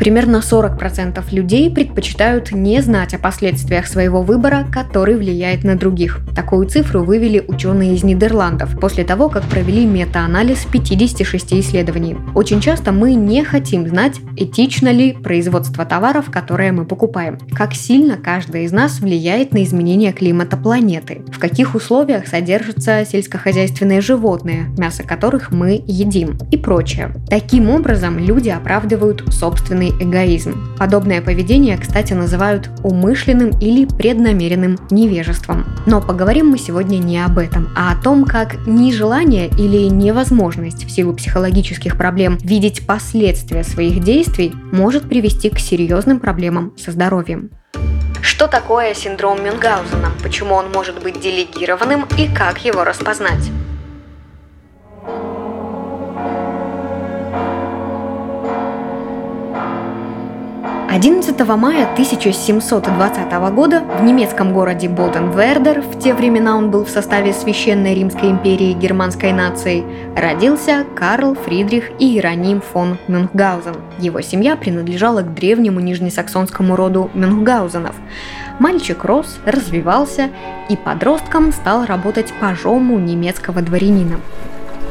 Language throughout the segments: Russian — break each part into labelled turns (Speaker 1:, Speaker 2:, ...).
Speaker 1: Примерно 40% людей предпочитают не знать о последствиях своего выбора, который влияет на других. Такую цифру вывели ученые из Нидерландов после того, как провели мета-анализ 56 исследований. Очень часто мы не хотим знать, этично ли производство товаров, которые мы покупаем, как сильно каждый из нас влияет на изменение климата планеты, в каких условиях содержатся сельскохозяйственные животные, мясо которых мы едим и прочее. Таким образом, люди оправдывают собственный эгоизм. Подобное поведение, кстати, называют умышленным или преднамеренным невежеством. Но поговорим мы сегодня не об этом, а о том, как нежелание или невозможность в силу психологических проблем видеть последствия своих действий может привести к серьезным проблемам со здоровьем. Что такое синдром Мюнгаузена, почему он может быть делегированным и как его распознать? 11 мая 1720 года в немецком городе Боден-Вердер, в те времена он был в составе Священной Римской империи германской нации, родился Карл Фридрих Иероним фон Мюнхгаузен. Его семья принадлежала к древнему нижнесаксонскому роду Мюнхгаузенов. Мальчик рос, развивался и подростком стал работать пажом у немецкого дворянина.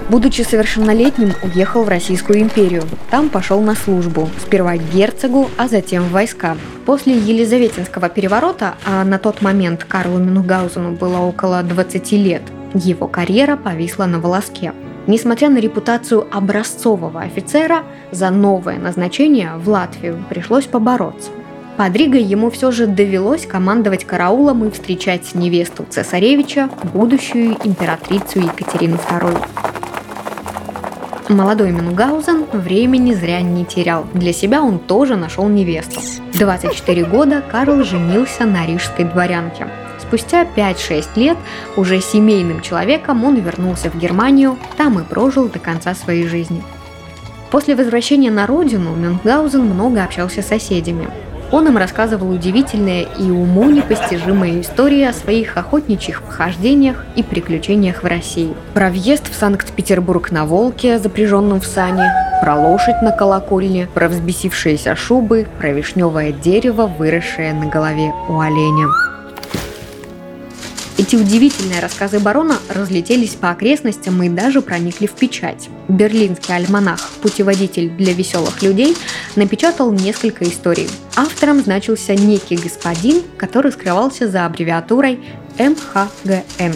Speaker 1: Будучи совершеннолетним, уехал в Российскую империю. Там пошел на службу. Сперва к герцогу, а затем в войска. После Елизаветинского переворота, а на тот момент Карлу Минугаузену было около 20 лет, его карьера повисла на волоске. Несмотря на репутацию образцового офицера, за новое назначение в Латвию пришлось побороться. Под Ригой ему все же довелось командовать караулом и встречать невесту цесаревича, будущую императрицу Екатерину II. Молодой Мингаузен времени зря не терял. Для себя он тоже нашел невесту. В 24 года Карл женился на рижской дворянке. Спустя 5-6 лет уже семейным человеком он вернулся в Германию, там и прожил до конца своей жизни. После возвращения на родину Мюнхгаузен много общался с соседями. Он им рассказывал удивительные и уму непостижимые истории о своих охотничьих похождениях и приключениях в России. Про въезд в Санкт-Петербург на волке, запряженном в сани, про лошадь на колокольне, про взбесившиеся шубы, про вишневое дерево, выросшее на голове у оленя. Эти удивительные рассказы барона разлетелись по окрестностям и даже проникли в печать. Берлинский альманах «Путеводитель для веселых людей» напечатал несколько историй. Автором значился некий господин, который скрывался за аббревиатурой МХГМ.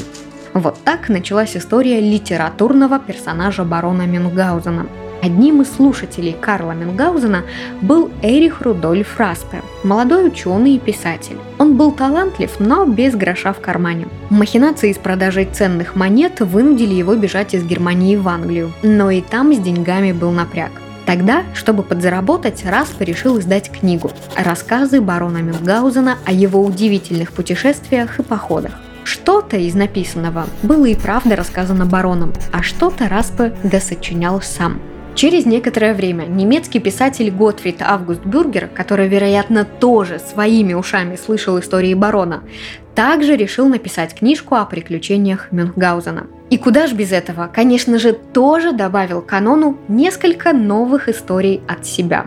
Speaker 1: Вот так началась история литературного персонажа барона Мюнхгаузена – Одним из слушателей Карла Мингаузена был Эрих Рудольф Распе, молодой ученый и писатель. Он был талантлив, но без гроша в кармане. Махинации с продажей ценных монет вынудили его бежать из Германии в Англию, но и там с деньгами был напряг. Тогда, чтобы подзаработать, Распе решил издать книгу «Рассказы барона Мюнгаузена о его удивительных путешествиях и походах». Что-то из написанного было и правда рассказано бароном, а что-то Распе досочинял сам – Через некоторое время немецкий писатель Готфрид Август Бюргер, который, вероятно, тоже своими ушами слышал истории барона, также решил написать книжку о приключениях Мюнхгаузена. И куда ж без этого, конечно же, тоже добавил канону несколько новых историй от себя.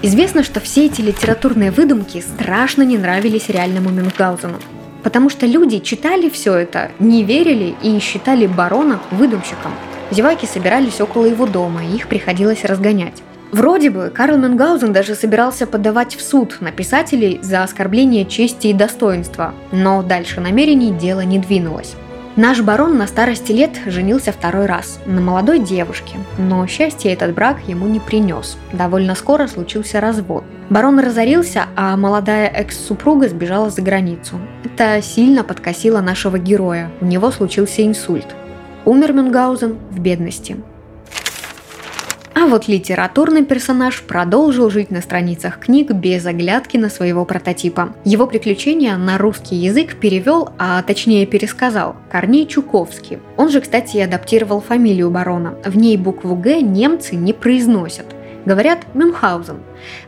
Speaker 1: Известно, что все эти литературные выдумки страшно не нравились реальному Мюнхгаузену. Потому что люди читали все это, не верили и считали барона выдумщиком – Зеваки собирались около его дома, и их приходилось разгонять. Вроде бы Карл Менгаузен даже собирался подавать в суд на писателей за оскорбление чести и достоинства, но дальше намерений дело не двинулось. Наш барон на старости лет женился второй раз на молодой девушке, но счастье этот брак ему не принес. Довольно скоро случился развод. Барон разорился, а молодая экс-супруга сбежала за границу. Это сильно подкосило нашего героя. У него случился инсульт. Умер Мюнгаузен в бедности. А вот литературный персонаж продолжил жить на страницах книг без оглядки на своего прототипа. Его приключения на русский язык перевел, а точнее пересказал, Корней Чуковский. Он же, кстати, и адаптировал фамилию барона. В ней букву «Г» немцы не произносят. Говорят Мюнхгаузен.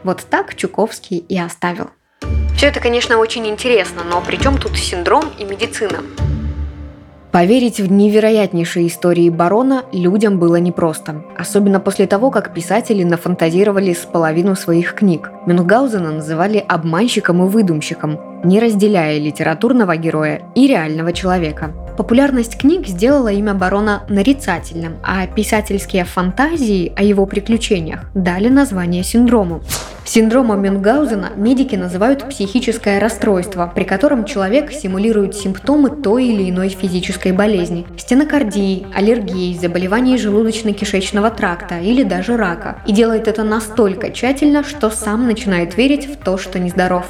Speaker 1: Вот так Чуковский и оставил. Все это, конечно, очень интересно, но при чем тут синдром и медицина? Поверить в невероятнейшие истории барона людям было непросто, особенно после того, как писатели нафантазировали с половину своих книг. Мюнхгаузена называли обманщиком и выдумщиком, не разделяя литературного героя и реального человека. Популярность книг сделала имя барона нарицательным, а писательские фантазии о его приключениях дали название синдрому. Синдромом Мюнгаузена медики называют психическое расстройство, при котором человек симулирует симптомы той или иной физической болезни – стенокардии, аллергии, заболеваний желудочно-кишечного тракта или даже рака. И делает это настолько тщательно, что сам начинает верить в то, что нездоров.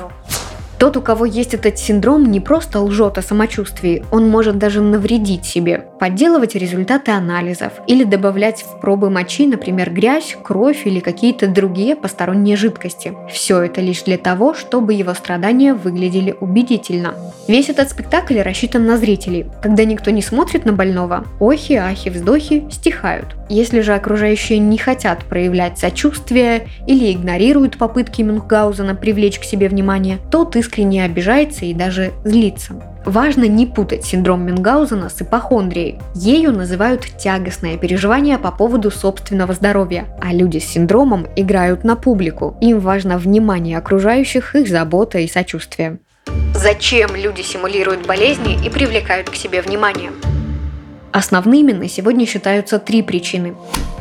Speaker 1: Тот, у кого есть этот синдром, не просто лжет о самочувствии, он может даже навредить себе, подделывать результаты анализов или добавлять в пробы мочи, например, грязь, кровь или какие-то другие посторонние жидкости. Все это лишь для того, чтобы его страдания выглядели убедительно. Весь этот спектакль рассчитан на зрителей. Когда никто не смотрит на больного, охи, ахи, вздохи стихают. Если же окружающие не хотят проявлять сочувствие или игнорируют попытки Мюнхгаузена привлечь к себе внимание, то ты искренне обижается и даже злится. Важно не путать синдром Мюнгаузена с ипохондрией. Ею называют тягостное переживание по поводу собственного здоровья, а люди с синдромом играют на публику. Им важно внимание окружающих, их забота и сочувствие. Зачем люди симулируют болезни и привлекают к себе внимание? Основными на сегодня считаются три причины.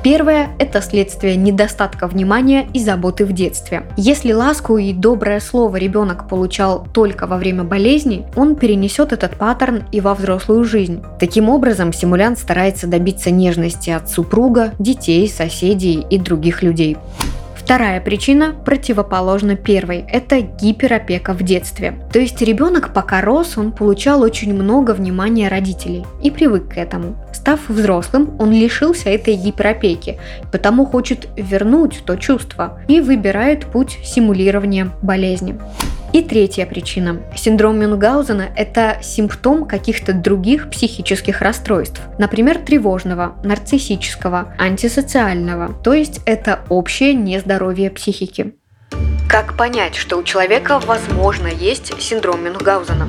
Speaker 1: Первое – это следствие недостатка внимания и заботы в детстве. Если ласку и доброе слово ребенок получал только во время болезни, он перенесет этот паттерн и во взрослую жизнь. Таким образом, симулянт старается добиться нежности от супруга, детей, соседей и других людей. Вторая причина противоположна первой – это гиперопека в детстве. То есть ребенок пока рос, он получал очень много внимания родителей и привык к этому. Став взрослым, он лишился этой гиперопеки, потому хочет вернуть то чувство и выбирает путь симулирования болезни. И третья причина. Синдром Мюнгаузена – это симптом каких-то других психических расстройств, например, тревожного, нарциссического, антисоциального, то есть это общее нездоровье психики. Как понять, что у человека, возможно, есть синдром Мюнхгаузена?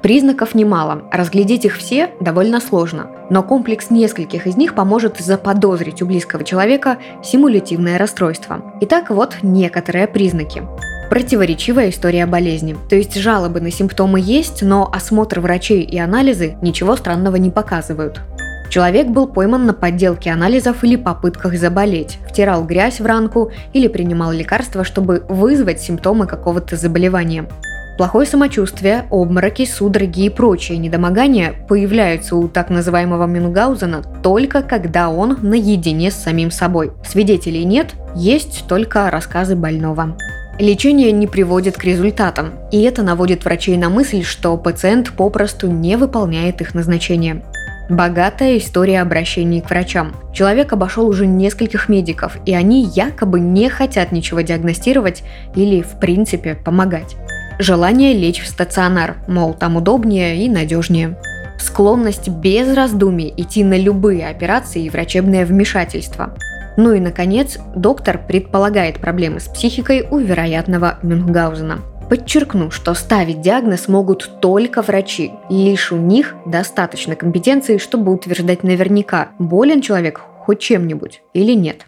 Speaker 1: Признаков немало, разглядеть их все довольно сложно, но комплекс нескольких из них поможет заподозрить у близкого человека симулятивное расстройство. Итак, вот некоторые признаки. Противоречивая история болезни. То есть жалобы на симптомы есть, но осмотр врачей и анализы ничего странного не показывают. Человек был пойман на подделке анализов или попытках заболеть, втирал грязь в ранку или принимал лекарства, чтобы вызвать симптомы какого-то заболевания. Плохое самочувствие, обмороки, судороги и прочие недомогания появляются у так называемого Мюнгаузена только когда он наедине с самим собой. Свидетелей нет, есть только рассказы больного. Лечение не приводит к результатам, и это наводит врачей на мысль, что пациент попросту не выполняет их назначение. Богатая история обращений к врачам. Человек обошел уже нескольких медиков, и они якобы не хотят ничего диагностировать или, в принципе, помогать. Желание лечь в стационар, мол, там удобнее и надежнее. Склонность без раздумий идти на любые операции и врачебное вмешательство – ну и, наконец, доктор предполагает проблемы с психикой у вероятного Мюнхгаузена. Подчеркну, что ставить диагноз могут только врачи. Лишь у них достаточно компетенции, чтобы утверждать наверняка, болен человек хоть чем-нибудь или нет.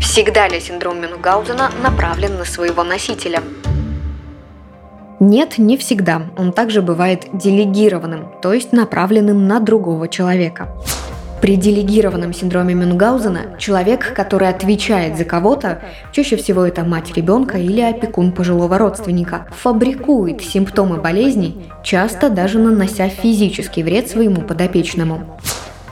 Speaker 1: Всегда ли синдром Мюнхгаузена направлен на своего носителя? Нет, не всегда. Он также бывает делегированным, то есть направленным на другого человека. При делегированном синдроме Мюнгаузена человек, который отвечает за кого-то, чаще всего это мать ребенка или опекун пожилого родственника, фабрикует симптомы болезней, часто даже нанося физический вред своему подопечному.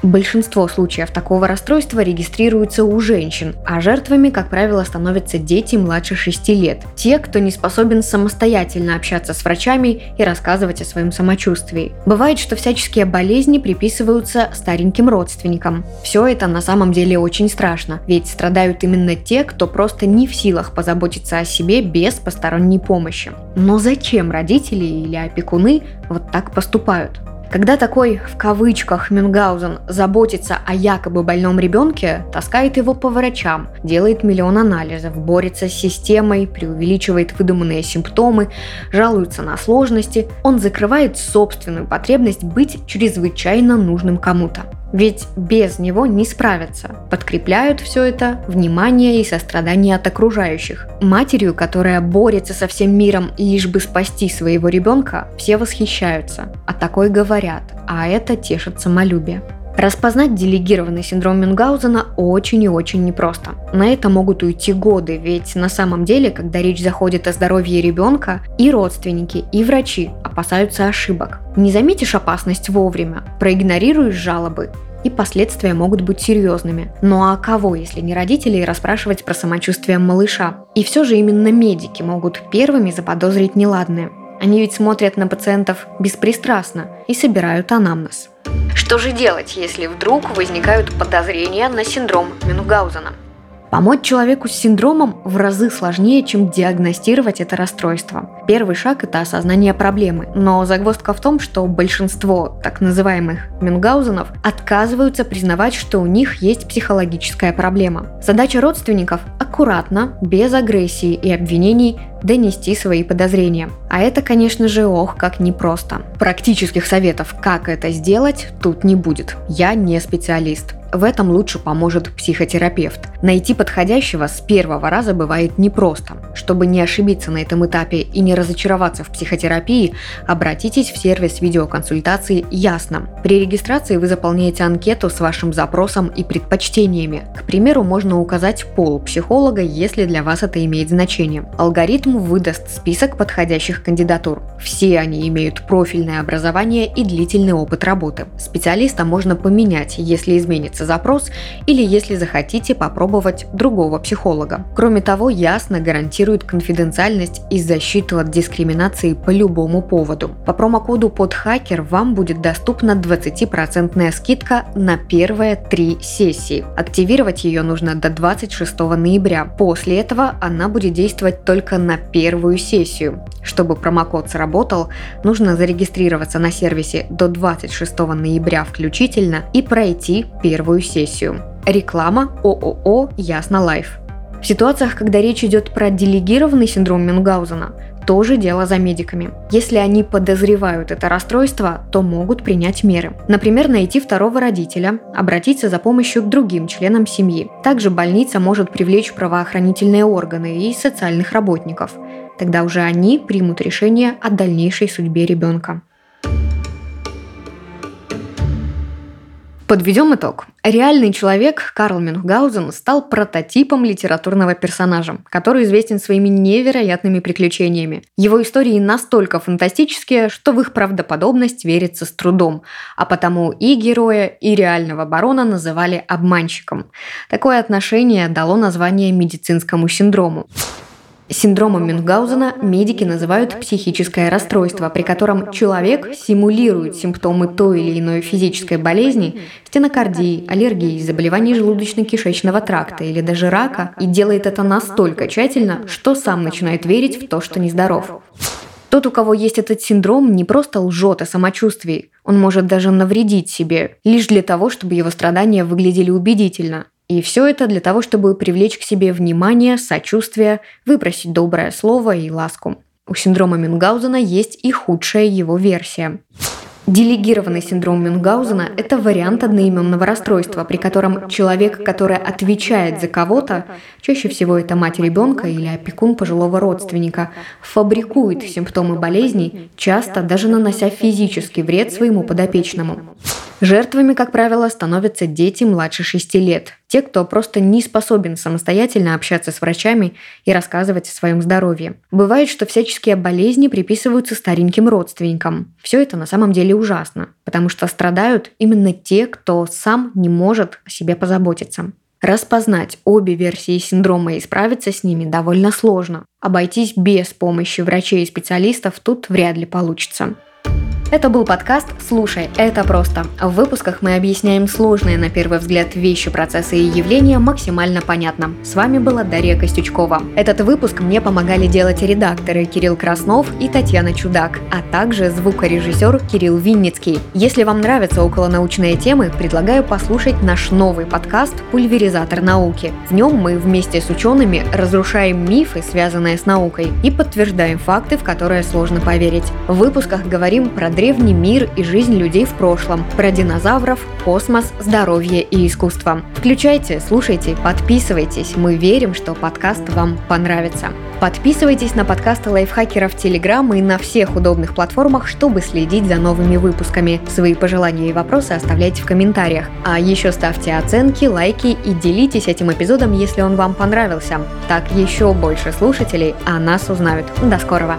Speaker 1: Большинство случаев такого расстройства регистрируются у женщин, а жертвами, как правило, становятся дети младше 6 лет. Те, кто не способен самостоятельно общаться с врачами и рассказывать о своем самочувствии. Бывает, что всяческие болезни приписываются стареньким родственникам. Все это на самом деле очень страшно, ведь страдают именно те, кто просто не в силах позаботиться о себе без посторонней помощи. Но зачем родители или опекуны вот так поступают? Когда такой, в кавычках, Мюнгаузен заботится о якобы больном ребенке, таскает его по врачам, делает миллион анализов, борется с системой, преувеличивает выдуманные симптомы, жалуется на сложности, он закрывает собственную потребность быть чрезвычайно нужным кому-то. Ведь без него не справятся. Подкрепляют все это внимание и сострадание от окружающих. Матерью, которая борется со всем миром лишь бы спасти своего ребенка, все восхищаются. А такой говорят, а это тешит самолюбие. Распознать делегированный синдром Мюнгаузена очень и очень непросто. На это могут уйти годы, ведь на самом деле, когда речь заходит о здоровье ребенка, и родственники, и врачи опасаются ошибок. Не заметишь опасность вовремя, проигнорируешь жалобы, и последствия могут быть серьезными. Ну а кого, если не родителей, расспрашивать про самочувствие малыша? И все же именно медики могут первыми заподозрить неладное. Они ведь смотрят на пациентов беспристрастно и собирают анамнез. Что же делать, если вдруг возникают подозрения на синдром Мюнхгаузена? Помочь человеку с синдромом в разы сложнее, чем диагностировать это расстройство. Первый шаг – это осознание проблемы, но загвоздка в том, что большинство так называемых Мюнгаузенов отказываются признавать, что у них есть психологическая проблема. Задача родственников – аккуратно, без агрессии и обвинений донести свои подозрения. А это, конечно же, ох, как непросто. Практических советов, как это сделать, тут не будет. Я не специалист. В этом лучше поможет психотерапевт. Найти подходящего с первого раза бывает непросто. Чтобы не ошибиться на этом этапе и не разочароваться в психотерапии, обратитесь в сервис видеоконсультации «Ясно». При регистрации вы заполняете анкету с вашим запросом и предпочтениями. К примеру, можно указать пол психолога, если для вас это имеет значение. Алгоритм выдаст список подходящих кандидатур. Все они имеют профильное образование и длительный опыт работы. Специалиста можно поменять, если изменится запрос или если захотите попробовать другого психолога. Кроме того, ясно гарантирует конфиденциальность и защиту от дискриминации по любому поводу. По промокоду под хакер вам будет доступна 20% скидка на первые три сессии. Активировать ее нужно до 26 ноября. После этого она будет действовать только на первую сессию. Чтобы промокод сработал, нужно зарегистрироваться на сервисе до 26 ноября включительно и пройти первую сессию. Реклама ООО «Ясно Лайф». В ситуациях, когда речь идет про делегированный синдром Мюнгаузена, тоже дело за медиками. Если они подозревают это расстройство, то могут принять меры. Например, найти второго родителя, обратиться за помощью к другим членам семьи. Также больница может привлечь правоохранительные органы и социальных работников. Тогда уже они примут решение о дальнейшей судьбе ребенка. Подведем итог. Реальный человек Карл Мюнхгаузен стал прототипом литературного персонажа, который известен своими невероятными приключениями. Его истории настолько фантастические, что в их правдоподобность верится с трудом, а потому и героя, и реального барона называли обманщиком. Такое отношение дало название медицинскому синдрому. Синдромом Мюнхгаузена медики называют психическое расстройство, при котором человек симулирует симптомы той или иной физической болезни, стенокардии, аллергии, заболеваний желудочно-кишечного тракта или даже рака, и делает это настолько тщательно, что сам начинает верить в то, что нездоров. Тот, у кого есть этот синдром, не просто лжет о самочувствии, он может даже навредить себе, лишь для того, чтобы его страдания выглядели убедительно. И все это для того, чтобы привлечь к себе внимание, сочувствие, выпросить доброе слово и ласку. У синдрома Мюнгаузена есть и худшая его версия. Делегированный синдром Мюнгаузена – это вариант одноименного расстройства, при котором человек, который отвечает за кого-то, чаще всего это мать ребенка или опекун пожилого родственника, фабрикует симптомы болезней, часто даже нанося физический вред своему подопечному. Жертвами, как правило, становятся дети младше 6 лет. Те, кто просто не способен самостоятельно общаться с врачами и рассказывать о своем здоровье. Бывает, что всяческие болезни приписываются стареньким родственникам. Все это на самом деле ужасно, потому что страдают именно те, кто сам не может о себе позаботиться. Распознать обе версии синдрома и справиться с ними довольно сложно. Обойтись без помощи врачей и специалистов тут вряд ли получится. Это был подкаст «Слушай, это просто». В выпусках мы объясняем сложные на первый взгляд вещи, процессы и явления максимально понятно. С вами была Дарья Костючкова. Этот выпуск мне помогали делать редакторы Кирилл Краснов и Татьяна Чудак, а также звукорежиссер Кирилл Винницкий. Если вам нравятся околонаучные темы, предлагаю послушать наш новый подкаст «Пульверизатор науки». В нем мы вместе с учеными разрушаем мифы, связанные с наукой, и подтверждаем факты, в которые сложно поверить. В выпусках говорим про древний мир и жизнь людей в прошлом, про динозавров, космос, здоровье и искусство. Включайте, слушайте, подписывайтесь. Мы верим, что подкаст вам понравится. Подписывайтесь на подкасты лайфхакеров Телеграм и на всех удобных платформах, чтобы следить за новыми выпусками. Свои пожелания и вопросы оставляйте в комментариях. А еще ставьте оценки, лайки и делитесь этим эпизодом, если он вам понравился. Так еще больше слушателей о нас узнают. До скорого!